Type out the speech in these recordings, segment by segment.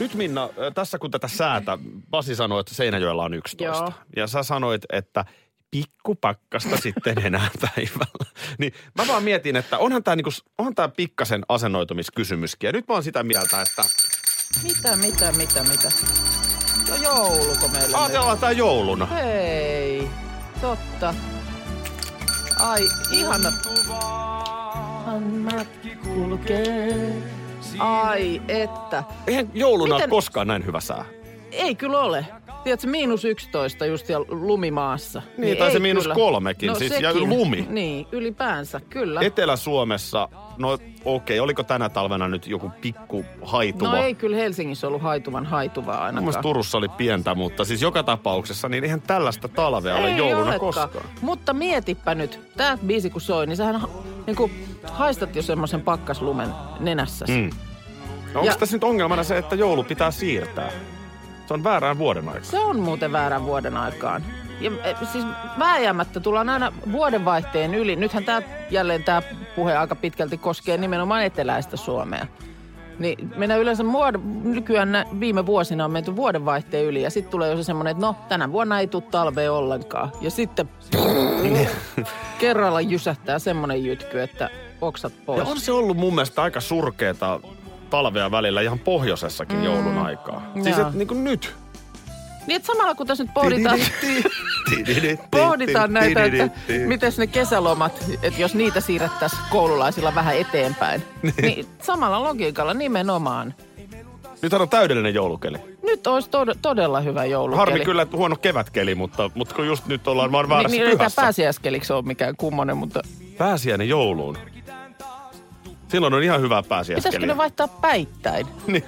Nyt Minna, äh, tässä kun tätä säätä, Pasi sanoi, että Seinäjoella on 11. Joo. Ja sä sanoit, että pikkupakkasta sitten enää päivällä. Niin mä vaan mietin, että onhan tämä niinku, onhan tää pikkasen asennoitumiskysymyskin. Ja nyt mä oon sitä mieltä, että Mitä, mitä, mitä, mitä? Jo jouluko meillä ajatellaan tää jouluna. Hei, totta. Ai, ihana. Matki kulkee. Ai, että. Eihän jouluna Miten- ole koskaan näin hyvä sää. Ei kyllä ole. Tiedätkö, miinus 11 just siellä lumimaassa. Niin, tai se miinus kyllä. kolmekin siis, ja lumi. Niin, ylipäänsä, kyllä. Etelä-Suomessa, no okei, oliko tänä talvena nyt joku pikku haituva? no ei kyllä Helsingissä ollut haituvan haituvaa Mun ainakaan. mielestä Turussa oli pientä, mutta siis joka tapauksessa, niin eihän tällaista talvea ole Ei jouluna olekaan. koskaan. Mutta mietipä nyt, tää biisi kun soi, niin sähän niin kuin, haistat jo semmoisen pakkaslumen nenässäsi. Mm. No onko Ja- tässä nyt ongelmana se, että joulu pitää siirtää? Se on väärään vuoden aikaa. Se on muuten väärän vuoden aikaan. Ja, e, siis vääjäämättä tullaan aina vuodenvaihteen yli. Nythän tämä jälleen tämä puhe aika pitkälti koskee nimenomaan eteläistä Suomea. Niin mennään yleensä muod- nykyään nä- viime vuosina on menty vuodenvaihteen yli ja sitten tulee jo se semmoinen, että no tänä vuonna ei tule talvea ollenkaan. Ja sitten kerralla jysähtää semmoinen jytky, että oksat pois. Ja on se ollut mun mielestä aika surkeeta talvea välillä ihan pohjoisessakin mm. joulun aikaa. Siis et, niin kuin nyt. Niin että samalla kun tässä nyt pohditaan, pohditaan näitä, että miten ne kesälomat, että jos niitä siirrettäisiin koululaisilla vähän eteenpäin. niin samalla logiikalla nimenomaan. Nythän on täydellinen joulukeli. Nyt olisi tod- todella hyvä joulukeli. Harmi kyllä, huono kevätkeli, mutta, mutta kun just nyt ollaan vaan Niin, väärässä niin pyhässä. pääsiäiskeliksi ole mikään kummonen, mutta Pääsiäinen jouluun. Silloin on ihan hyvää pitäisikö pääsiäiskeliä. ne vaihtaa päittäin? Niin.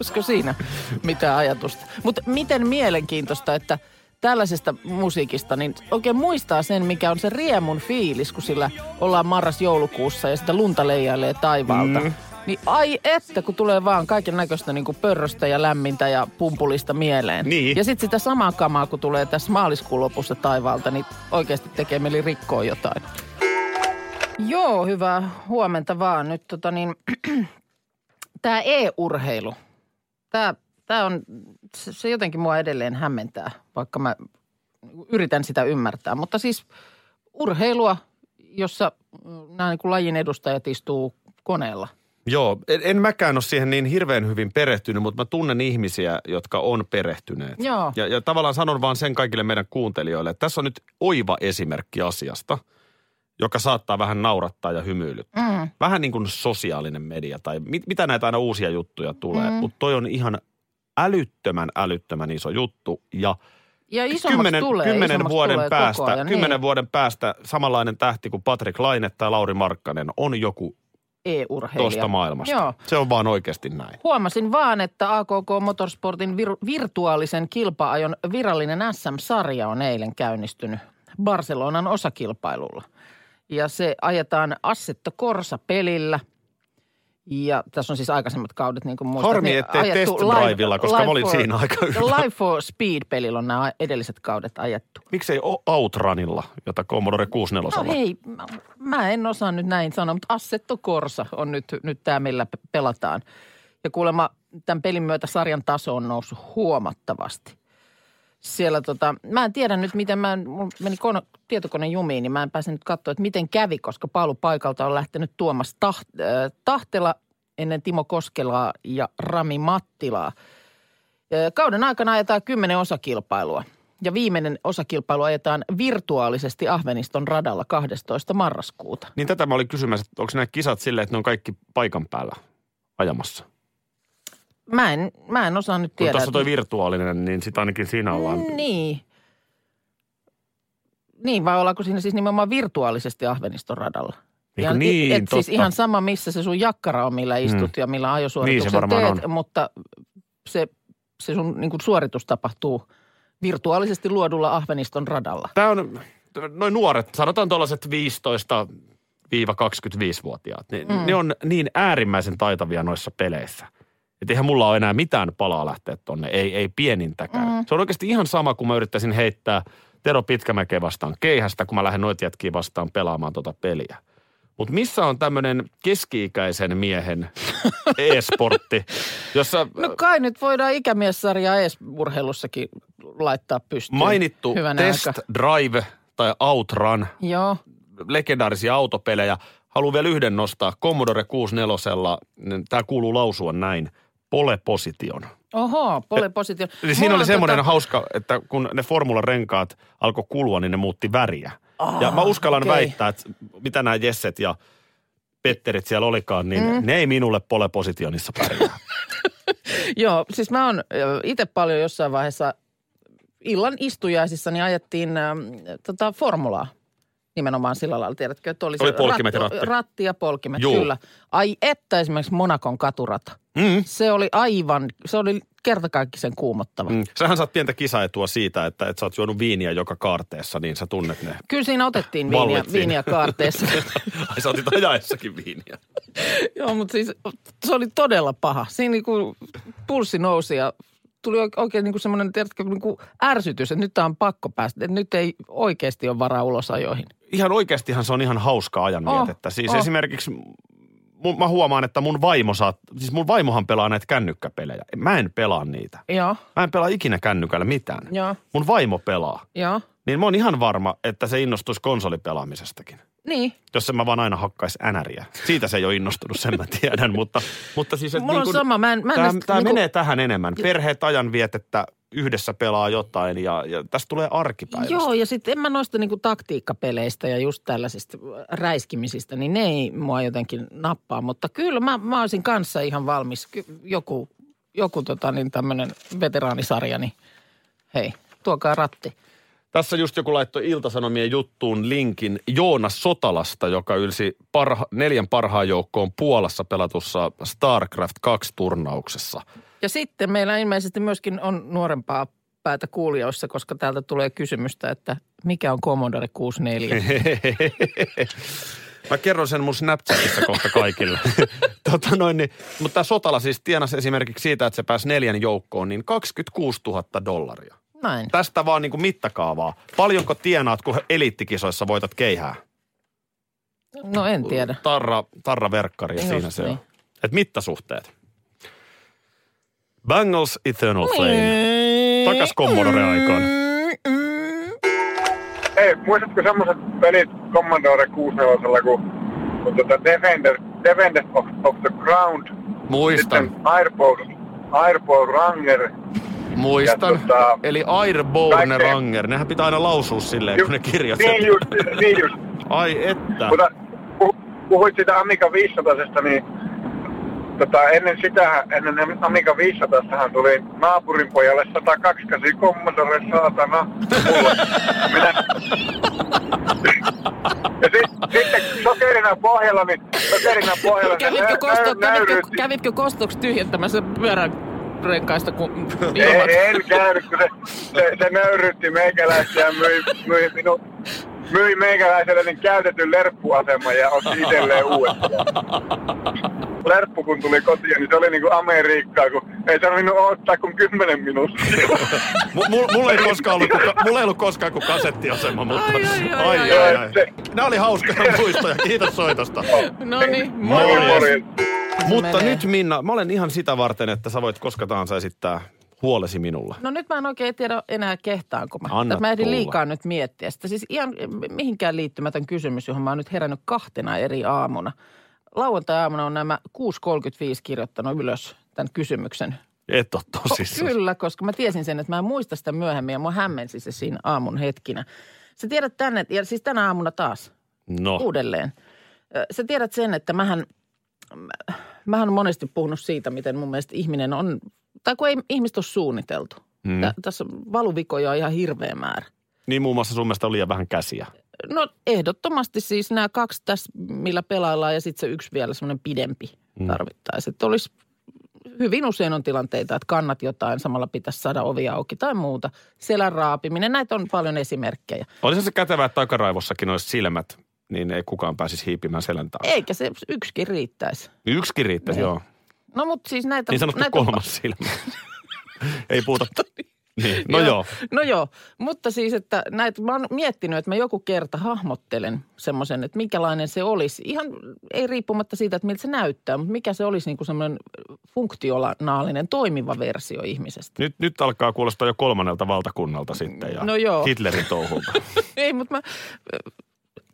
Olisiko siinä mitään ajatusta? Mutta miten mielenkiintoista, että tällaisesta musiikista, niin oikein muistaa sen, mikä on se riemun fiilis, kun sillä ollaan marras-joulukuussa ja sitä lunta leijailee taivaalta. Mm. Niin ai että, kun tulee vaan kaiken näköistä niin pörröstä ja lämmintä ja pumpulista mieleen. Niin. Ja sitten sitä samaa kamaa, kun tulee tässä maaliskuun lopussa taivaalta, niin oikeasti tekee mieli rikkoa jotain. Joo, hyvää huomenta vaan. Nyt tota niin, tämä e-urheilu. Tämä, tämä on, se, se jotenkin mua edelleen hämmentää, vaikka mä yritän sitä ymmärtää. Mutta siis urheilua, jossa nämä niin kuin lajin edustajat istuu koneella. Joo, en, en mäkään ole siihen niin hirveän hyvin perehtynyt, mutta mä tunnen ihmisiä, jotka on perehtyneet. Joo. Ja, ja tavallaan sanon vaan sen kaikille meidän kuuntelijoille, että tässä on nyt oiva esimerkki asiasta, joka saattaa vähän naurattaa ja hymyilyttää. Mm. Vähän niin kuin sosiaalinen media tai mit, mitä näitä aina uusia juttuja tulee. Mm. Mutta toi on ihan älyttömän, älyttömän iso juttu ja Ja isommaksi kymmenen, tulee, kymmenen vuoden tulee päästä, ajan. kymmenen niin, vuoden päästä samanlainen tähti kuin Patrick Laine tai Lauri Markkanen on joku e-urheilija. tosta maailmasta. Joo. Se on vaan oikeasti näin. Huomasin vaan, että AKK Motorsportin vir- virtuaalisen kilpaajon virallinen SM-sarja on eilen käynnistynyt Barcelonan osakilpailulla. Ja se ajetaan Assetto Corsa-pelillä. Ja tässä on siis aikaisemmat kaudet, niin kuin muistat. Harmi, niin ettei ajettu test-drivella, koska mä olin for, siinä aika hyvä. Life for Speed-pelillä on nämä edelliset kaudet ajettu. Miksei Outranilla, jota Commodore 64 No hei, mä, mä en osaa nyt näin sanoa, mutta Assetto Corsa on nyt, nyt tämä, millä pe- pelataan. Ja kuulemma tämän pelin myötä sarjan taso on noussut huomattavasti. Siellä tota, mä en tiedä nyt, miten mä, mulla meni kono, tietokone jumiin, niin mä en pääse nyt katsoa, että miten kävi, koska paikalta on lähtenyt Tuomas Taht, äh, Tahtela ennen Timo Koskelaa ja Rami Mattilaa. Kauden aikana ajetaan kymmenen osakilpailua. Ja viimeinen osakilpailu ajetaan virtuaalisesti Ahveniston radalla 12. marraskuuta. Niin tätä mä olin kysymässä, että onko nämä kisat silleen, että ne on kaikki paikan päällä ajamassa? Mä en, mä en osaa nyt Kun tiedä. tuossa toi virtuaalinen, niin sitä ainakin siinä ollaan. Niin. Niin, vai ollaanko siinä siis nimenomaan virtuaalisesti Ahveniston radalla? Niin Ja niin, et siis totta. ihan sama, missä se sun jakkara on, millä istut Mm. ja millä ajosuorituksen Niin teet, on. mutta se se sun niin kuin suoritus tapahtuu virtuaalisesti luodulla Ahveniston radalla. Tämä on, noin nuoret, sanotaan tuollaiset 15-25-vuotiaat, niin mm. ne on niin äärimmäisen taitavia noissa peleissä. Että eihän mulla ole enää mitään palaa lähteä tonne, ei, ei pienintäkään. Mm. Se on oikeasti ihan sama, kun mä yrittäisin heittää Tero Pitkämäkeä vastaan keihästä, kun mä lähden noit jätkiä vastaan pelaamaan tota peliä. Mutta missä on tämmöinen keski-ikäisen miehen e-sportti, jossa No kai nyt voidaan ikämiessarjaa ees-urheilussakin laittaa pystyyn. mainittu Hyvänä Test aika. Drive tai Outrun, Joo. legendaarisia autopelejä. Haluan vielä yhden nostaa. Commodore 64, tämä kuuluu lausua näin, pole position. Oho, pole positio. Eli siinä oli semmoinen hauska, että kun ne formularenkaat alkoi kulua, niin ne muutti väriä. Ah, ja mä uskallan okei. väittää, että mitä nämä Jesset ja Petterit siellä olikaan, niin mm. ne ei minulle pole positionissa pärjää. Joo, siis mä oon itse paljon jossain vaiheessa illan istujaisissa, niin ajettiin äh, tota formulaa. Nimenomaan sillä lailla, tiedätkö, että oli, Oli se ratti. ratti ja polkimet, Juu. kyllä. Ai että esimerkiksi Monakon katurata. Mm. Se oli aivan, se oli kertakaikkisen kuumottava. Mm. Sähän saat pientä kisaetua siitä, että, että sä oot juonut viiniä joka kaarteessa, niin sä tunnet ne. Kyllä siinä otettiin viiniä, viiniä kaarteessa. Ai sä otit ajaessakin viiniä. Joo, mutta siis se oli todella paha. Siinä niinku pulssi nousi ja tuli oike- oikein niinku semmoinen, tiedätkö, niinku ärsytys, että nyt tämä on pakko päästä. Että nyt ei oikeasti ole varaa ulosajoihin. Ihan oikeastihan se on ihan hauskaa ajanvietettä. Oh, siis oh. esimerkiksi mun, mä huomaan, että mun vaimo saa, siis mun vaimohan pelaa näitä kännykkäpelejä. Mä en pelaa niitä. Joo, Mä en pelaa ikinä kännykällä mitään. joo, Mun vaimo pelaa. joo. Niin mä oon ihan varma, että se innostuisi konsolipelaamisestakin. Niin. Jos se mä vaan aina hakkais änäriä. Siitä se ei ole innostunut, sen mä tiedän. mutta, mutta siis, että Mulla on sama, mä en- mä en Tämä, edes tämä niinku- menee tähän enemmän. Perheet ajan vietettä yhdessä pelaa jotain ja, ja tästä tulee arkipäivästä. Joo, ja sitten en mä noista niinku taktiikkapeleistä ja just tällaisista räiskimisistä, niin ne ei mua jotenkin nappaa. Mutta kyllä mä, mä olisin kanssa ihan valmis. Ky- Joku, joku tota niin tämmöinen veteraanisarja, niin hei, tuokaa ratti. Tässä just joku laittoi Iltasanomien juttuun linkin Joonas Sotalasta, joka ylsi parha, neljän parhaan joukkoon Puolassa pelatussa StarCraft 2-turnauksessa. Ja sitten meillä ilmeisesti myöskin on nuorempaa päätä kuulijoissa, koska täältä tulee kysymystä, että mikä on Commodore 64? Mä kerron sen mun Snapchatissa kohta kaikille. tota noin, niin, mutta tämä Sotala siis tienasi esimerkiksi siitä, että se pääsi neljän joukkoon, niin 26 000 dollaria. Näin. Tästä vaan niin kuin mittakaavaa. Paljonko tienaat, kun eliittikisoissa voitat keihää? No en tiedä. Tarra, tarra verkkari ja siinä se niin. on. Et mittasuhteet. Bangles Eternal Flame. Takas Commodore-aikaan. Hei, muistatko semmoiset pelit Commodore 64, kun, kun tota Defender, Defender of, of the Ground, Muistan, sitten Airball, Airball Ranger, muistan. ja tota- Eli Airborne. Ranger. Nehän pitää aina lausua silleen, kun ne kirjoittaa. Niin just, niin just. Ai että. Mutta puh- puhuit siitä Amiga 500, niin tota, ennen sitä, ennen Amiga 500 tuli naapurin pojalle 128 Commodore saatana. Mulle. Minä... Ja sit, sitten sokerina pohjalla, niin sokerina pohjalla Kävitkö, nä- kosto, nä- kävitkö, kävitkö kostoksi tyhjentämässä pyörän renkaista, kun Ei, ilmat... en käynyt, kun se, se, se nöyrytti meikäläistä ja myi, myi, minu, myi meikäläiselle niin käytetyn lerppuaseman ja otti itselleen uudestaan. Lerppu kun tuli kotiin, niin se oli niinku Amerikkaa, kun ei tarvinnut odottaa kuin 10 minuuttia. M- mulla, mulla, ei koskaan ollut, kuin, mulla ei ollut koskaan kuin kasettiasema, mutta Ai, ai, ai, ai, ai, ai, Nämä oli hauskoja muistoja. Kiitos soitosta. No niin. Morjens. Mutta menee. nyt Minna, mä olen ihan sitä varten, että sä voit koska tahansa esittää huolesi minulle. No nyt mä en oikein tiedä enää kehtaanko mä. Anna mä ehdin tulla. liikaa nyt miettiä sitä. Siis ihan mihinkään liittymätön kysymys, johon mä oon nyt herännyt kahtena eri aamuna. Lauantai-aamuna on nämä 6.35 kirjoittanut ylös tämän kysymyksen. Et ole tosissaan. Kyllä, koska mä tiesin sen, että mä en muista sitä myöhemmin ja mua hämmensi se siinä aamun hetkinä. Sä tiedät tänne, ja siis tänä aamuna taas, No, uudelleen. Sä tiedät sen, että mähän, mä- mähän on monesti puhunut siitä, miten mun mielestä ihminen on, tai kun ei ihmistä ole suunniteltu. Mm. Tässä valuvikoja on ihan hirveä määrä. niin muun muassa sun mielestä on liian vähän käsiä. No ehdottomasti siis nämä kaksi tässä, millä pelaillaan ja sitten se yksi vielä semmoinen pidempi mm. tarvittaisiin. Että olisi hyvin usein on tilanteita, että kannat jotain, samalla pitäisi saada ovi auki tai muuta. Selän raapiminen, näitä on paljon esimerkkejä. Olisi se kätevää, että takaraivossakin olisi silmät, niin ei kukaan pääsisi hiipimään selän taakse. Eikä se yksikin riittäisi. Yksikin riittäisi, Niin. joo. No mutta siis näitä... Niin sanottu näitä on- kolmas silmä. ei puhuta. Niin. No joo. No joo, mutta siis, että näitä, mä oon miettinyt, että mä joku kerta hahmottelen semmoisen, että minkälainen se olisi. Ihan ei riippumatta siitä, että miltä se näyttää, mutta mikä se olisi niin kuin semmoinen funktionaalinen toimiva versio ihmisestä. Nyt, nyt alkaa kuulostaa jo kolmannelta valtakunnalta sitten ja No joo. Hitlerin touhulta. ei, mutta mä...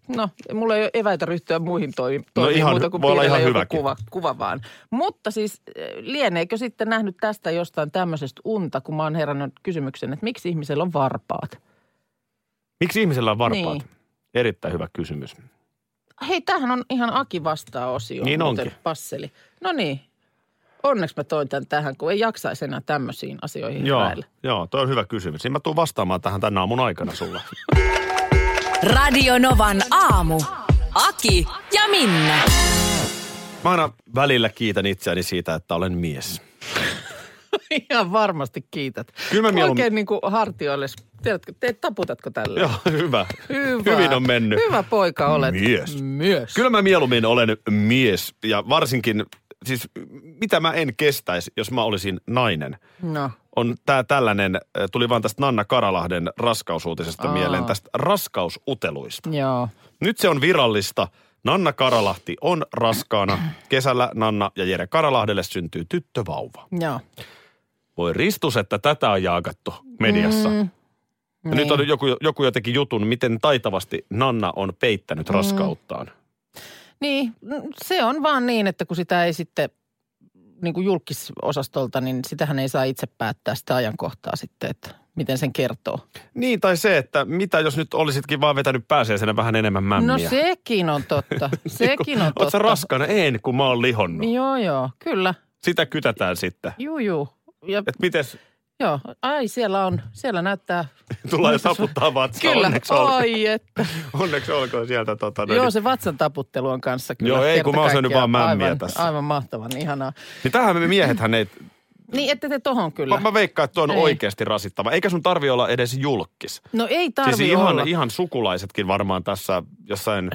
No, mulla ei ole eväitä ryhtyä muihin No toimiin ihan muuta kuin voi ihan hyväkin. kuva, kuva vaan. Mutta siis eh, lieneekö sitten nähnyt tästä jostain tämmöisestä unta, kun mä oon herännyt kysymyksen, että miksi ihmisellä on varpaat? Miksi ihmisellä on varpaat? Niin. Erittäin hyvä kysymys. Hei, tämähän on ihan Aki vastaa osio. Niin onkin. Passeli. No niin. Onneksi mä toin tämän tähän, kun ei jaksaisi enää tämmöisiin asioihin Joo, joo, toi on hyvä kysymys. Niin mä tuun vastaamaan tähän tänä aamun aikana sulle. Radio Novan aamu. Aki ja Minna. Mä aina välillä kiitän itseäni siitä, että olen mies. Ihan varmasti kiität. Kyllä mä mieluummin- Oikein niin kuin hartioille. Tiedätkö, te taputatko tällä? Joo, hyvä. Hyvä. Hyvin on mennyt. Hyvä poika olet. Mies. Mies. Kyllä mä mieluummin olen mies ja varsinkin, siis mitä mä en kestäisi, jos mä olisin nainen. No. On tää tällainen, äh, tuli vaan tästä Nanna Karalahden raskausuutisesta Aa. mieleen, tästä raskausuteluista. Joo. Nyt se on virallista. Nanna Karalahti on raskaana. Kesällä Nanna ja Jere Karalahdelle syntyy tyttövauva. Joo. Voi ristus, että tätä on jaakattu mediassa. Mm. Ja nyt Niin. on joku, joku jotenkin jutun, miten taitavasti Nanna on peittänyt Mm. raskauttaan. Niin, se on vaan niin, että kun sitä ei sitten niin kuin julkisosastolta, niin sitähän ei saa itse päättää sitä ajankohtaa sitten, että miten sen kertoo. Niin, tai se, että mitä jos nyt olisitkin vaan vetänyt pääsiäisenä vähän enemmän mämmiä. No sekin on totta. Sekin on totta. raskana? En, kun mä oon lihonnut. Joo, joo, kyllä. Sitä kytätään sitten. Juu, juu. Ja, Et mites, joo, ai siellä on, siellä näyttää. tullaan jo taputtaa vatsaa. Kyllä, Onneksi, ai että. onneksi olkoon sieltä. Tota, noin. Joo, se vatsan taputtelu on kanssa kyllä. Joo, ei, kun mä oon syönyt vaan mämmiä aivan, tässä. Aivan mahtavan, ihanaa. Niin tähän me miehethän ei... Niin, ette te tohon kyllä. Mä, mä veikkaan, että tuo on Ei. oikeasti rasittava. Eikä sun tarvi olla edes julkis. No ei tarvi siis ihan, olla. ihan sukulaisetkin varmaan tässä jossain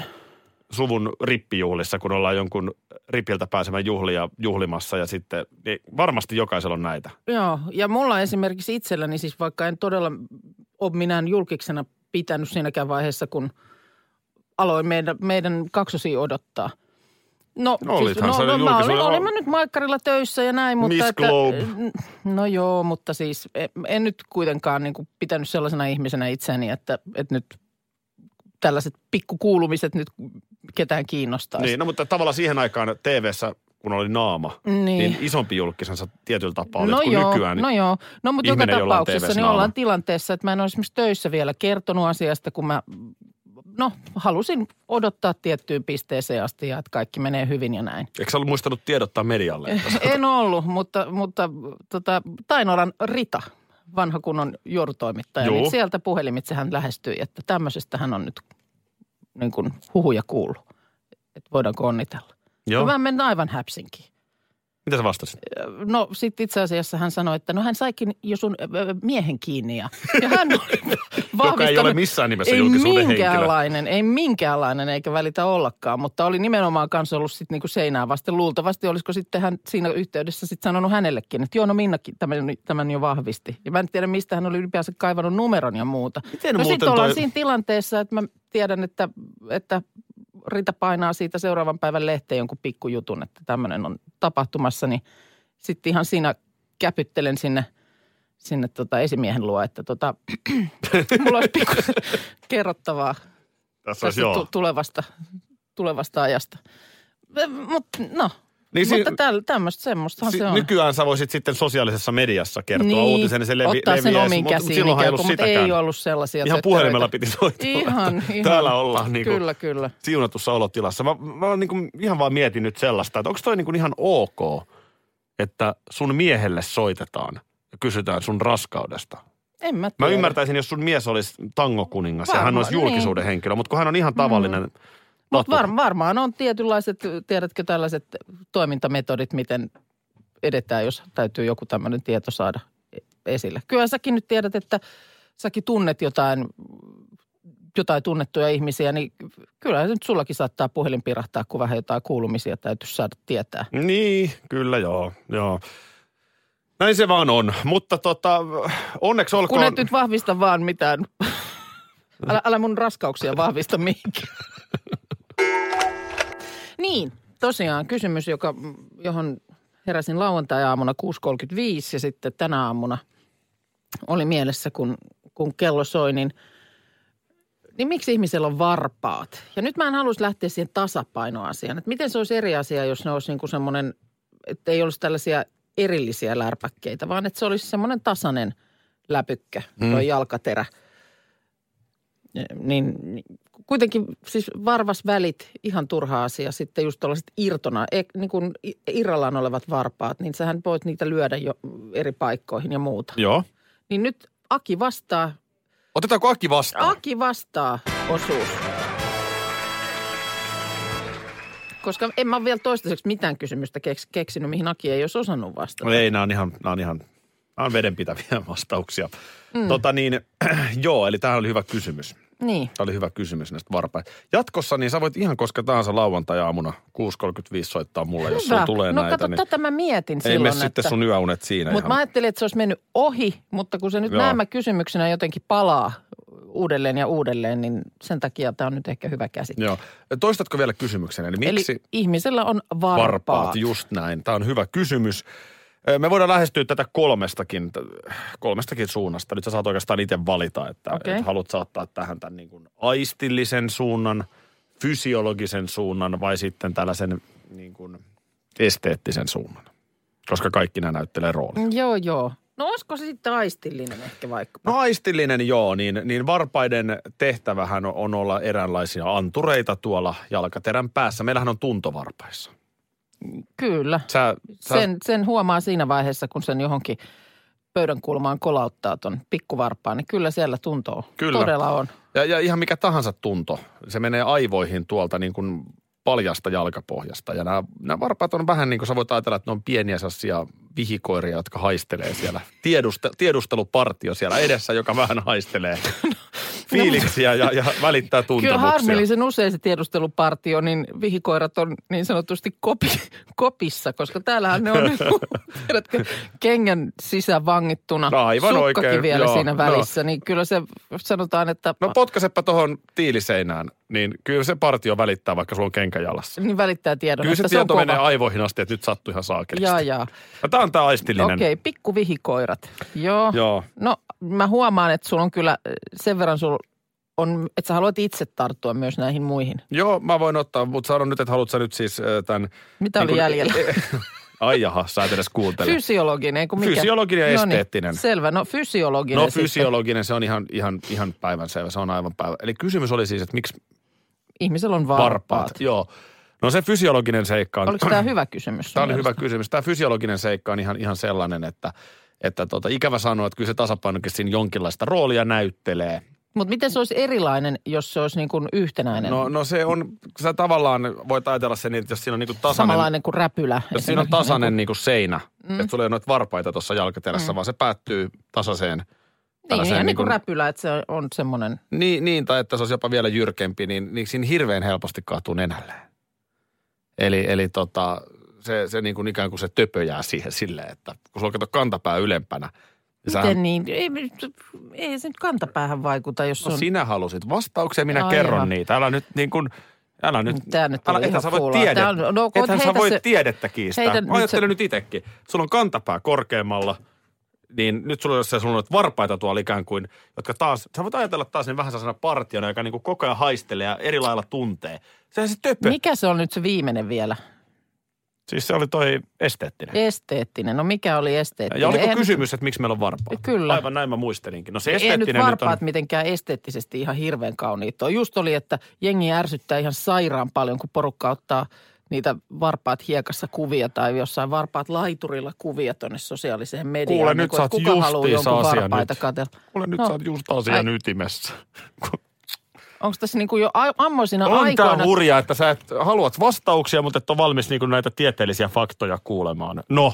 suvun rippijuhlissa, kun ollaan jonkun ripiltä pääsemään juhlia juhlimassa ja sitten, niin varmasti jokaisella on näitä. Joo, ja mulla esimerkiksi itselläni siis vaikka en todella ole minään julkiksena pitänyt siinäkään vaiheessa, kun aloin meidän, meidän kaksosia odottaa. No, No sä no, no mä olin, olin mä nyt maikkarilla töissä ja näin, mutta... Miss että, Globe. No joo, mutta siis en, en nyt kuitenkaan niin kuin pitänyt sellaisena ihmisenä itseäni, että, että nyt tällaiset pikkukuulumiset nyt ketään kiinnostaisi. Niin, no mutta tavallaan siihen aikaan TV-ssä, kun oli naama, Niin. niin, niin isompi julkisensa tietyllä tapaa oli, no kun joo, nykyään. no joo. No mutta joka tapauksessa niin naama. ollaan tilanteessa, että mä en ole esimerkiksi töissä vielä kertonut asiasta, kun mä no halusin odottaa tiettyyn pisteeseen asti ja että kaikki menee hyvin ja näin. Eikö sä ollut muistanut tiedottaa medialle? En ollut, mutta, mutta tota, Tainolan Rita, vanha kunnon juorutoimittaja, Joo. niin sieltä puhelimitse hän lähestyi, että tämmöisestä hän on nyt niin kuin huhuja kuullut, että voidaanko onnitella. Joo. No mä menen aivan häpsinkin. Mitä sä vastasit? No sitten itse asiassa hän sanoi, että no hän saikin jo sun miehen kiinni ja, ja hän oli vahvistanut. ole missään nimessä ei julkisuuden henkilö. minkäänlainen, ei minkäänlainen eikä välitä ollakaan, mutta oli nimenomaan kanssa ollut sitten niinku seinää vasten. Luultavasti olisiko sitten hän siinä yhteydessä sitten sanonut hänellekin, että joo no Minnakin tämän, tämän jo vahvisti. Ja mä en tiedä mistä hän oli ylipäänsä kaivannut numeron ja muuta. Miten no sitten ollaan toi- siinä tilanteessa, että mä tiedän, että, että Rita painaa siitä seuraavan päivän lehteen jonkun pikkujutun, että tämmöinen on tapahtumassa, niin sitten ihan siinä käpyttelen sinne, sinne tota esimiehen luo, että tota, mulla olisi pikkusen kerrottavaa Tässä tästä tu- tulevasta, tulevasta ajasta. Mutta no, Niin si- mutta täl, tämmöistä semmoistahan Si- se on. nykyään sä voisit sitten sosiaalisessa mediassa kertoa niin, uutisen, niin se levi, ottaa sen omiin mutta käsiin silloinhan ei ikään ollut mutta ei ollut sellaisia Ihan tötteröitä. puhelimella piti soittaa. Ihan, että ihan. Täällä ollaan niin kuin Kyllä, kyllä. siunatussa olotilassa. Mä, mä oon niin kuin ihan vaan mietin nyt sellaista, että onko toi niin kuin ihan ok, että sun miehelle soitetaan ja kysytään sun raskaudesta. En mä Mä tiedä. ymmärtäisin, jos sun mies olisi tangokuningas ja hän Varmaan, olisi julkisuuden henkilö, mutta kun hän on ihan tavallinen mm. Mutta var, varmaan on tietynlaiset, tiedätkö tällaiset toimintametodit, miten edetään, jos täytyy joku tämmöinen tieto saada esille. Kyllä säkin nyt tiedät, että säkin tunnet jotain, jotain tunnettuja ihmisiä, niin kyllä nyt sullakin saattaa puhelin pirahtaa, kun vähän jotain kuulumisia täytyy saada tietää. Niin, kyllä joo, joo. Näin se vaan on, mutta tota, onneksi Kun olkoon... et nyt vahvista vaan mitään. Älä, älä mun raskauksia vahvista mihinkään. Niin, tosiaan kysymys, joka, johon heräsin lauantai-aamuna 6.35 ja sitten tänä aamuna oli mielessä, kun, kun kello soi, niin, niin miksi ihmisellä on varpaat? Ja nyt mä en haluaisi lähteä siihen tasapainoasiaan. Että miten se olisi eri asia, jos ne olisi niin kuin semmoinen, että ei olisi tällaisia erillisiä lärpäkkeitä, vaan että se olisi semmoinen tasainen läpykkä, mm. tuo jalkaterä. Niin, niin kuitenkin siis varvasvälit, ihan turha asia. Sitten just tällaiset irtona, e, niin kuin irrallaan olevat varpaat, niin sähän voit niitä lyödä jo eri paikkoihin ja muuta. Joo. Niin nyt Aki vastaa, Otetaanko Aki vastaan? Aki vastaa osuus. Koska en mä ole vielä toistaiseksi mitään kysymystä keks, keksinyt, mihin Aki ei olisi osannut vastata. No ei, nämä on ihan, nämä on ihan nämä on vedenpitäviä vastauksia. Mm. Tota niin, joo, eli tämä oli hyvä kysymys. Niin. Tämä oli hyvä kysymys näistä varpaista. Jatkossa niin sä voit ihan koska tahansa lauantai-aamuna 6.35 soittaa mulle, jos sulla tulee no näitä. kato, niin tätä mä mietin ei silloin, mene sitten että... sun yöunet siinä Mutta mä ajattelin, että se olisi mennyt ohi, mutta kun se nyt Joo. nämä kysymyksenä jotenkin palaa uudelleen ja uudelleen, niin sen takia tämä on nyt ehkä hyvä käsite. Joo. Toistatko vielä kysymyksen? Eli miksi Eli ihmisellä on varpaat. varpaat, just näin. Tämä on hyvä kysymys. Me voidaan lähestyä tätä kolmestakin, kolmestakin suunnasta. Nyt sä saat oikeastaan itse valita, että, Okei. että haluat saattaa tähän tämän niin kuin aistillisen suunnan, fysiologisen suunnan vai sitten tällaisen niin kuin esteettisen suunnan. Koska kaikki nämä näyttelee roolia. Joo, joo. No olisiko se sitten aistillinen ehkä vaikka? No aistillinen joo, niin, niin varpaiden tehtävähän on olla eräänlaisia antureita tuolla jalkaterän päässä. Meillähän on tuntovarpaissa. Kyllä. Sä, sä, Sen, sen huomaa siinä vaiheessa, kun sen johonkin pöydän kulmaan kolauttaa ton pikkuvarpaan, niin kyllä siellä tuntoo. Kyllä. Todella on. Ja, ja ihan mikä tahansa tunto, se menee aivoihin tuolta niin kuin paljasta jalkapohjasta. Ja nämä, nämä varpaat on vähän niin kuin sä voit ajatella, että ne on pieniä sellaisia vihikoiria, jotka haistelee siellä. Tieduste, tiedustelupartio siellä edessä, joka vähän haistelee fiiliksiä ja, ja välittää No. Kyllä tuntemuksia. harmillisen usein se tiedustelupartio, niin vihikoirat on niin sanotusti kopi, kopissa, koska täällähän ne on niin kuin, tiedätkö, kengän sisävangittuna. No aivan Sukkakin oikein, vielä joo, siinä no. välissä, niin kyllä se sanotaan, että No potkasepa tuohon tiiliseinään, niin kyllä se partio välittää, vaikka sulla on kenkä jalassa. niin välittää tiedon, Kyllä se että se on tieto kova. menee aivoihin asti, että nyt sattui ihan saakelisti. Jaa, jaa. No, tämä on tämä aistillinen. Okei, pikkuvihikoirat. Joo. Joo. No mä huomaan, että sulla on kyllä sen verran sul on, että sä haluat itse tarttua myös näihin muihin. Joo, mä voin ottaa, mutta sanon nyt, että haluatko sä nyt siis äh, tämän... Mitä oli jäljellä? Ai jaha, sä et edes kuuntele. Fysiologinen, kun mikä? Fysiologinen ja No niin, esteettinen. selvä, no fysiologinen No sitten. fysiologinen, se on ihan, ihan, ihan päivänselvä, se on aivan päivä. Eli kysymys oli siis, että miksi Ihmisellä on varpaat. varpaat? Joo. No se fysiologinen seikka on... Oliko tämä hyvä kysymys? Tämä oli hyvä kysymys. Tämä fysiologinen seikka on ihan, ihan sellainen, että, että tota, ikävä sanoa, että kyllä se tasapainokin siinä jonkinlaista roolia näyttelee. Mutta miten se olisi erilainen, jos se olisi niin kuin yhtenäinen? No, no se on, sä tavallaan voit ajatella sen niin, että jos siinä on niin kuin tasainen, Samanlainen kuin räpylä. jos siinä on tasainen niin kuin seinä, mm. että sulla ei ole noita varpaita tuossa jalkaterässä, mm. vaan se päättyy tasaiseen Niin, ihan niin kuin kuin- räpylä, että se on semmoinen. Niin, niin, tai että se olisi jopa vielä jyrkempi, niin, niin siinä hirveän helposti kaatuu nenälleen. Eli, eli tota, se, se niin kuin ikään kuin se töpö jää siihen silleen, että kun sulla kato kantapää ylempänä, niin sähän- Miten niin? Ei, ei se nyt kantapäähän vaikuta, jos No on... sinä halusit vastauksia, minä Aivan. kerron niitä. Älä nyt niin kuin, älä nyt, Tää nyt älä, ethän ihan sä voi fuulaa. tiedettä, Tää on- no, ethän sä voi se- tiedettä kiistää. heitä Mä nyt ajattelen se- nyt itsekin. Sulla on kantapää korkeammalla, niin nyt sulla on, se, sulla on varpaita tuolla ikään kuin, jotka taas, sä voit ajatella taas niin vähän sellaisena partiona, joka niin kuin koko ajan haistelee ja eri lailla tuntee. Sehän se töpö. Mikä se on nyt se viimeinen vielä? Siis se oli toi esteettinen. Esteettinen. No mikä oli esteettinen? Ja oliko Eihän- kysymys, että miksi meillä on varpaat? Kyllä. Aivan näin mä muistelinkin. No se Ei nyt esteettinen nyt varpaat on... mitenkään esteettisesti ihan hirveän kauniit. Just oli, että jengi ärsyttää ihan sairaan paljon, kun porukka ottaa niitä varpaat hiekassa kuvia tai jossain varpaat laiturilla kuvia tuonne sosiaaliseen mediaan. Kuule, Niin nyt kuin, sä oot kuka haluaa jonkun varpaita nyt. katella. Kuule, nyt No. sä oot just asian Ai. ytimessä. Onko tässä niin kuin jo ammoisina On aikoina... tää hurjaa, että sä et, haluat vastauksia, mutta et ole valmis niinku näitä tieteellisiä faktoja kuulemaan. No,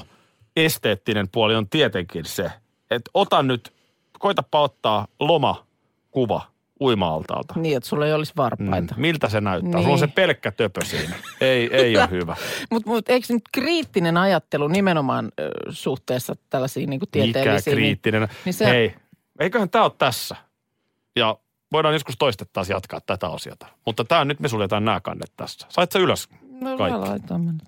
esteettinen puoli on tietenkin se, että ota nyt, koitapa ottaa lomakuva uima-altaalta. Niin, että sulla ei olisi varpaita. Mm, miltä se näyttää? Niin. Sulla on se pelkkä töpö siinä. Ei, ei ole hyvä. Mutta mut, eikö nyt kriittinen ajattelu nimenomaan ö, suhteessa tällaisiin niin Mikä tieteellisiin? kriittinen. Niin Niin se- Hei, eiköhän tämä ole tässä. Ja voidaan joskus toista taas jatkaa tätä osiota. Mutta tämä nyt me suljetaan nämä kannet tässä. Sait sä ylös no, kaikki? mä laitan.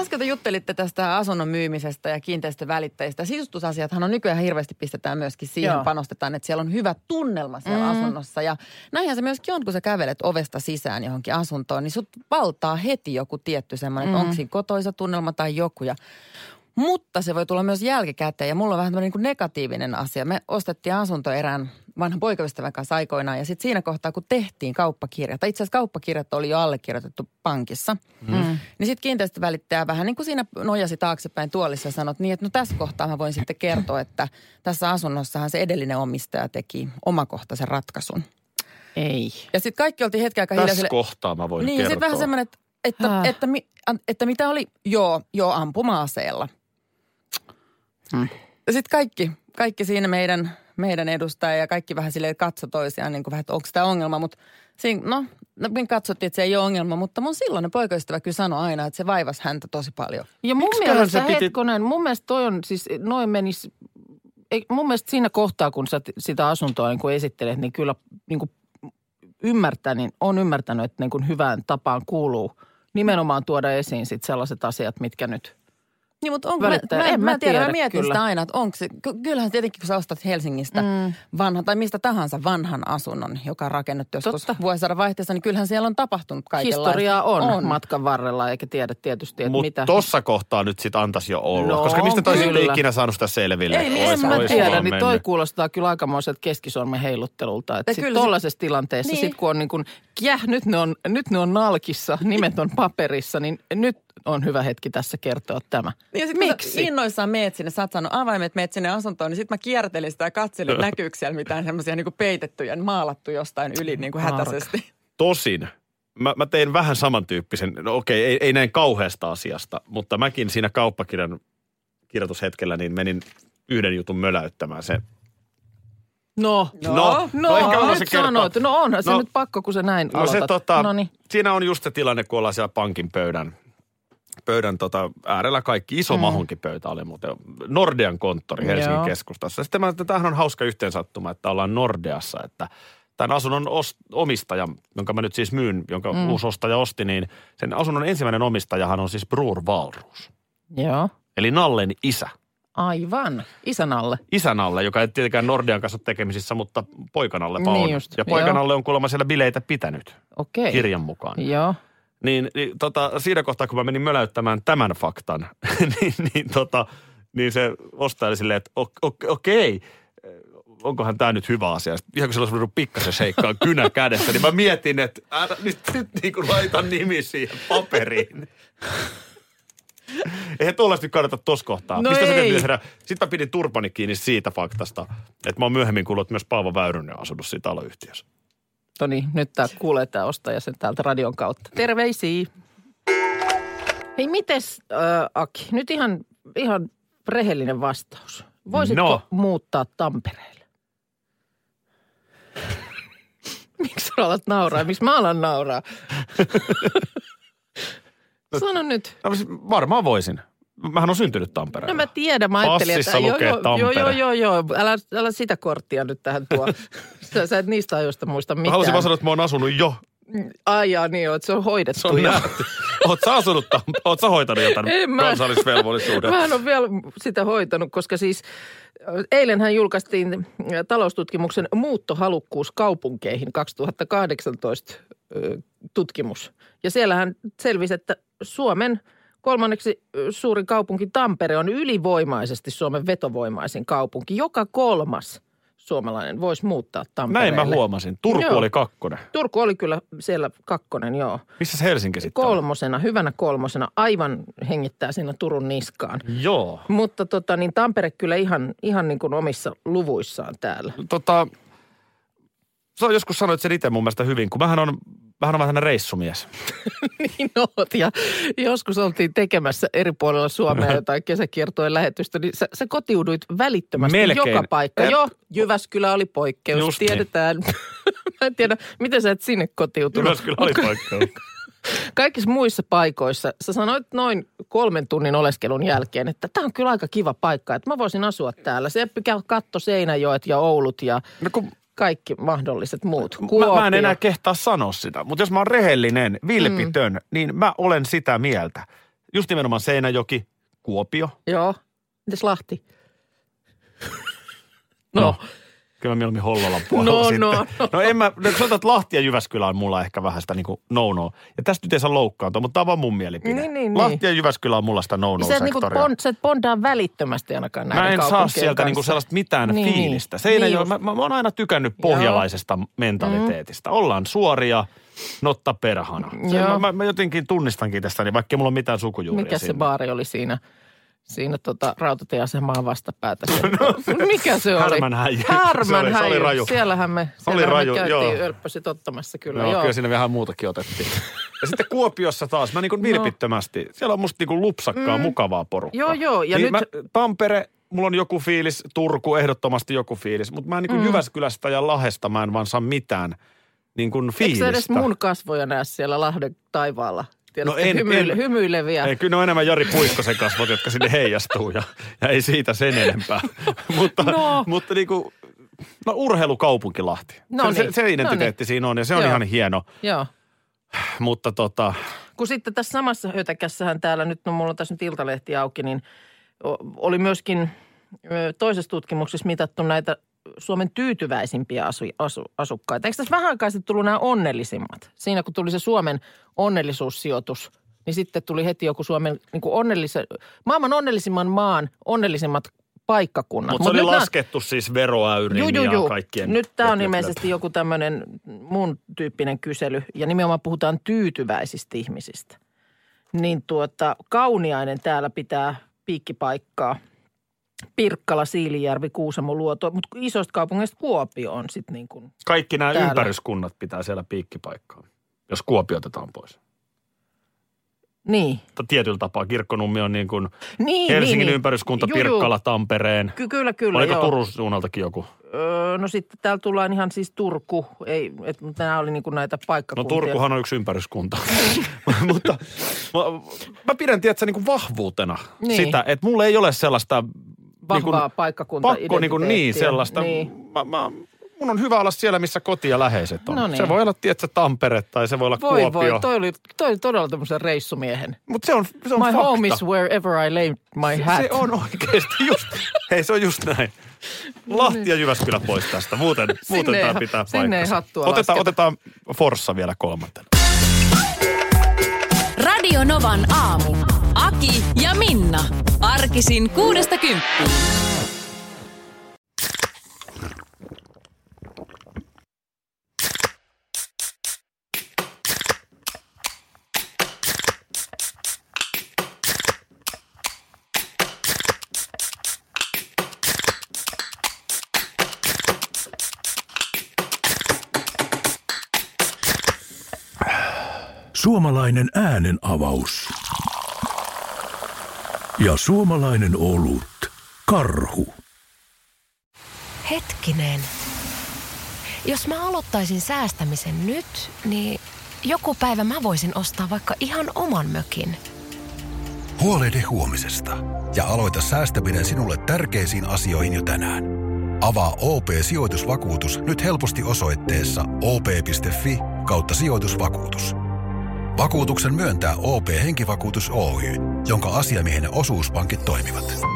Äsken te juttelitte tästä asunnon myymisestä ja kiinteistövälittäjistä. Sisustusasiathan on nykyään hirveästi pistetään myöskin siihen, Joo. panostetaan, että siellä on hyvä tunnelma siellä Mm. asunnossa. Ja näinhän se myöskin on, kun sä kävelet ovesta sisään johonkin asuntoon, niin sut valtaa heti joku tietty semmoinen, että Mm. onko siinä kotoisa tunnelma tai joku. Ja mutta se voi tulla myös jälkikäteen ja mulla on vähän tämmöinen niin kuin negatiivinen asia. Me ostettiin asunto erään vanhan poikaystävän kanssa aikoinaan ja sitten siinä kohtaa, kun tehtiin kauppakirja, tai itse asiassa kauppakirjat oli jo allekirjoitettu pankissa, mm. niin sitten kiinteistövälittäjä vähän niin kuin siinä nojasi taaksepäin tuolissa ja sanoi, että niin, että no tässä kohtaa mä voin sitten kertoa, että tässä asunnossahan se edellinen omistaja teki omakohtaisen ratkaisun. Ei. Ja sitten kaikki oltiin hetken aikaa Tässä kohtaa mä voin Niin, sitten vähän semmoinen, että, että, Häh. että, an- että mitä oli, joo, joo, ampuma-aseella. Ja sitten kaikki, kaikki siinä meidän, meidän edustaja ja kaikki vähän silleen katso toisiaan, niin kuin vähän, että onko tämä ongelma, mutta siinä, no, no, me katsottiin, että se ei ole ongelma, mutta mun silloinen poikaystävä kyllä sanoi aina, että se vaivasi häntä tosi paljon. Ja mun Miksiköhän mielestä, se piti- hetkonen, mun mielestä toi on siis, noin menis, ei, mun mielestä siinä kohtaa, kun sä sitä asuntoa niin kun esittelet, niin kyllä niin kuin ymmärtää, niin on ymmärtänyt, että niin kuin hyvään tapaan kuuluu nimenomaan tuoda esiin sit sellaiset asiat, mitkä nyt Niin, mutta onko, mä, Välittäjä. mä, En mä, mä tiedän, mä tiedä mietin kyllä. sitä aina, että onko se, ky- kyllähän tietenkin kun sä ostat Helsingistä mm. vanhan tai mistä tahansa vanhan asunnon, joka on rakennettu joskus Totta. vuosisadan vaihteessa, niin kyllähän siellä on tapahtunut kaikenlaista. historiaa on, on. matkan varrella, eikä tiedä tietysti, että Mutta mitä. tossa kohtaa nyt sit antaisi jo olla. No, koska mistä toisin kyllä. ikinä saanut sitä selville. Ei, niin Ois- en mä ois tiedä, niin toi mennyt. kuulostaa kyllä aikamoiselta keskisormen heiluttelulta. Että sit tollaisessa tilanteessa, Niin. sit kun on niin kuin, jäh, nyt ne on, nyt ne on nalkissa, nimet on paperissa, niin nyt on hyvä hetki tässä kertoa tämä. Niin ja sit Miksi? Kun sä innoissaan meet sinne, sä oot saanut avaimet, meet sinne asuntoon, niin sit mä kiertelin sitä ja katselin, että näkyykö siellä mitään semmoisia niinku peitettyjä, maalattu jostain yli niinku hätäisesti. Tosin, mä, mä tein vähän samantyyppisen, no okei, ei, ei näin kauheasta asiasta, mutta mäkin siinä kauppakirjan kirjoitushetkellä niin menin yhden jutun möläyttämään. Se, No, No, no ehkä mä nyt sanot. No onhan se No. nyt pakko, kun sä näin no se aloitat. tota, No niin. siinä on just se tilanne, kun ollaan siellä pankin pöydän, pöydän tota, äärellä kaikki. Iso mm. mahonkipöytä oli muuten. Nordean konttori Helsingin Joo. keskustassa. Sitten mä, että tämähän on hauska yhteensattuma, että ollaan Nordeassa, että tämän asunnon ost- omistaja, jonka mä nyt siis myyn, jonka mm. uusi ostaja osti, niin sen asunnon ensimmäinen omistajahan on siis Brur Valruus. Joo. Eli Nallen isä. Aivan. Isän alle. Isänalle, joka ei tietenkään Nordean kanssa tekemisissä, mutta poikanalle Niin on. just, ja poikanalle on kuulemma siellä bileitä pitänyt Okei. kirjan mukaan. Joo. Niin, niin tota, siinä kohtaa, kun mä menin möläyttämään tämän faktan, niin, niin, tota, niin se ostaja silleen, että ok, ok, okei, onkohan tämä nyt hyvä asia. Sitten ihan kun se olisi pikkasen seikkaan kynä kädessä, niin mä mietin, että älä nyt, nyt niin kuin laita nimi siihen paperiin. Eihän tuollaista nyt kannata tuossa kohtaa. No Mistä ei. tehdä? Sitten mä pidin turpani kiinni siitä faktasta, että mä oon myöhemmin kuullut, että myös Paavo Väyrynen on asunut siinä taloyhtiössä. No niin, nyt tää kuulee tämä ostaja sen täältä radion kautta. Terveisiä. Hei, mites äh, Aki? Nyt ihan, ihan rehellinen vastaus. Voisitko No. muuttaa Tampereelle? Miksi sä alat nauraa? Miksi mä alan nauraa? Sano nyt. No, siis varmaan voisin. Mähän on syntynyt Tampereella. No mä tiedän, mä ajattelin, Passissa että lukee joo, joo, Tampere. joo, joo, joo, älä, älä sitä korttia nyt tähän tuo. sä, sä et niistä ajoista muista Mä mitään. haluaisin vaan sanoa, että mä oon asunut jo. Ai jaa, niin joo, että se on hoidettu. Se on jo. nähty. Oot sä asunut, oot sä hoitanut jotain En mä- kansallisvelvollisuuden? Mä en ole vielä sitä hoitanut, koska siis eilenhän julkaistiin taloustutkimuksen muuttohalukkuus kaupunkeihin 2018 ö, tutkimus. Ja siellähän selvisi, että Suomen kolmanneksi suurin kaupunki Tampere on ylivoimaisesti Suomen vetovoimaisin kaupunki. Joka kolmas suomalainen voisi muuttaa Tampereelle. Näin mä huomasin. Turku Joo. oli kakkonen. Turku oli kyllä siellä kakkonen, joo. Missä Helsinki sitten on? Kolmosena, hyvänä kolmosena, aivan hengittää siinä Turun niskaan. Joo. Mutta tota, niin Tampere kyllä ihan, ihan niin kuin omissa luvuissaan täällä. Tota, sä joskus sanoit sen itse mun mielestä hyvin, kun mähän on vähän on vähän reissumies. niin oot. Ja joskus oltiin tekemässä eri puolilla Suomea jotain kesäkiertojen lähetystä, niin sä, sä kotiuduit välittömästi Melkein. joka paikka. Joo, Jyväskylä oli poikkeus, Just niin. tiedetään. Mä en tiedä, miten sä et sinne kotiutunut. Jyväskylä oli poikkeus. Kaikissa muissa paikoissa, sä sanoit noin kolmen tunnin oleskelun jälkeen, että tämä on kyllä aika kiva paikka, että mä voisin asua täällä. Se käy katto Seinäjoet ja Oulut ja No kun kaikki mahdolliset muut. mä, mä en enää kehtaa sanoa sitä, mutta jos mä oon rehellinen, vilpitön, mm. niin mä olen sitä mieltä. Just nimenomaan Seinäjoki, Kuopio. Joo. Mites Lahti? No, no. Kyllä mä mieluummin Hollolan puolella No, sitten. no, no. no en mä, no, sanotaan, että Lahti ja Jyväskylä on mulla ehkä vähän sitä niinku no-no. Ja tästä nyt ei saa loukkaantua, mutta tämä on vaan mun mielipide. Niin, niin, Lahti niin. ja Jyväskylä on mulla sitä sä, et niinku no-no-sektoria. bond, sä et bondaa välittömästi ainakaan näiden Mä en saa sieltä kanssa. niinku sellaista mitään Niin, niin, niin. fiilistä. Seinäjoki, Niin mä, just. mä, mä oon aina tykännyt pohjalaisesta mentaliteetista. Ollaan suoria, notta perhana. Se, Joo. mä, mä, mä, jotenkin tunnistankin tästä, niin vaikka ei mulla ole mitään sukujuuria Mikä se sinne. baari oli siinä, siinä tota, rautatieasemaa vastapäätä? Mikä se oli? No, Härmänhäijä. Se oli- Härmänhäijä. se oli raju. Siellähän me, Oli siellähän raju, me käytiin joo. ölppösit ottamassa kyllä. Joo, joo. kyllä siinä vähän muutakin otettiin. Ja sitten Kuopiossa taas, mä niin kuin vilpittömästi, siellä on musta niin kuin lupsakkaa, Mm. mukavaa porukkaa. Joo, joo, ja niin nyt- Mä, Tampere, mulla on joku fiilis, Turku ehdottomasti joku fiilis, mutta mä en niin kuin Mm. Jyväskylästä ja Lahesta mä en vaan saa mitään niin kuin Eikö fiilistä. sä edes mun kasvoja näe siellä Lahden taivaalla? Tiedätkö, No en- hymyile, en. hymyileviä. Ei, kyllä ne on enemmän Jari Puikkosen kasvot, jotka sinne heijastuu ja, ja ei siitä sen enempää. mutta, No. mutta niin kuin, no urheilukaupunki Lahti. No se, niin, se, se identiteetti no niin. siinä on ja se on Joo. ihan hieno. Joo. Mutta tota, Kun sitten tässä samassa hötäkässähän täällä, nyt no mulla on tässä nyt iltalehti auki, niin oli myöskin toisessa tutkimuksessa mitattu näitä Suomen tyytyväisimpiä asu, asu, asukkaita. Eikö tässä vähän aikaa sitten tullut nämä onnellisimmat? Siinä kun tuli se Suomen onnellisuussijoitus, niin sitten tuli heti joku Suomen niin kuin onnellisen, maailman onnellisimman maan onnellisimmat paikkakunnat. mutta se Mut oli nää- laskettu siis veroäyrin ja kaikkien. Nyt tämä on ilmeisesti joku tämmöinen mun tyyppinen kysely ja nimenomaan puhutaan tyytyväisistä ihmisistä. Niin tuota, Kauniainen täällä pitää piikkipaikkaa. Pirkkala, Siilijärvi, Kuusamo, Luoto, mutta isoista kaupungeista Kuopio on sitten niin kuin, Kaikki nämä täällä. ympäryskunnat pitää siellä piikkipaikkaa, jos Kuopio otetaan pois. niin. Mutta tietyllä tapaa Kirkkonummi on niin kuin Niin, Helsingin niin, niin. ympäryskunta, Juu, juu. Pirkkala, Tampereen. Ky- kyllä, kyllä, Oliko joo. Turun suunnaltakin joku? Öö, no sitten täällä tullaan ihan siis Turku, ei, et, mutta nämä oli niin kuin näitä No paikkakuntia. Turkuhan on yksi ympäryskunta. Mutta mä, mä pidän, tiedätkö, niin kuin vahvuutena Niin. niin. sitä, että mulla ei ole sellaista Vahvaa niin kuin, paikkakunta pakko niin, kuin, niin sellaista. Niin. Mä, mä, mun on hyvä olla siellä, missä koti ja läheiset on. No niin. Se voi olla, tiedätkö, Tampere tai se voi olla Voi Kuopio. voi, toi oli, toi oli todella tämmöisen reissumiehen. Mutta se on, se on My fakta. home is wherever I lay my hat. Se on oikeasti just, hei se on just näin. Lahti ja Jyväskylä pois tästä, muuten, muuten ei tämä pitää sinne ei hattua Otetaan, lasketa. otetaan Forssa vielä kolmantena. Radio Novan aamu. Aki ja Minna. Arkisin kuudesta kymppiin. Suomalainen äänen avaus. Ja suomalainen olut. Karhu. Hetkinen. Jos mä aloittaisin säästämisen nyt, niin joku päivä mä voisin ostaa vaikka ihan oman mökin. Huolehdi huomisesta ja aloita säästäminen sinulle tärkeisiin asioihin jo tänään. Avaa OP-sijoitusvakuutus nyt helposti osoitteessa op.fi kautta sijoitusvakuutus. Vakuutuksen myöntää OP-henkivakuutus Oy, jonka asiamiehen osuuspankit toimivat.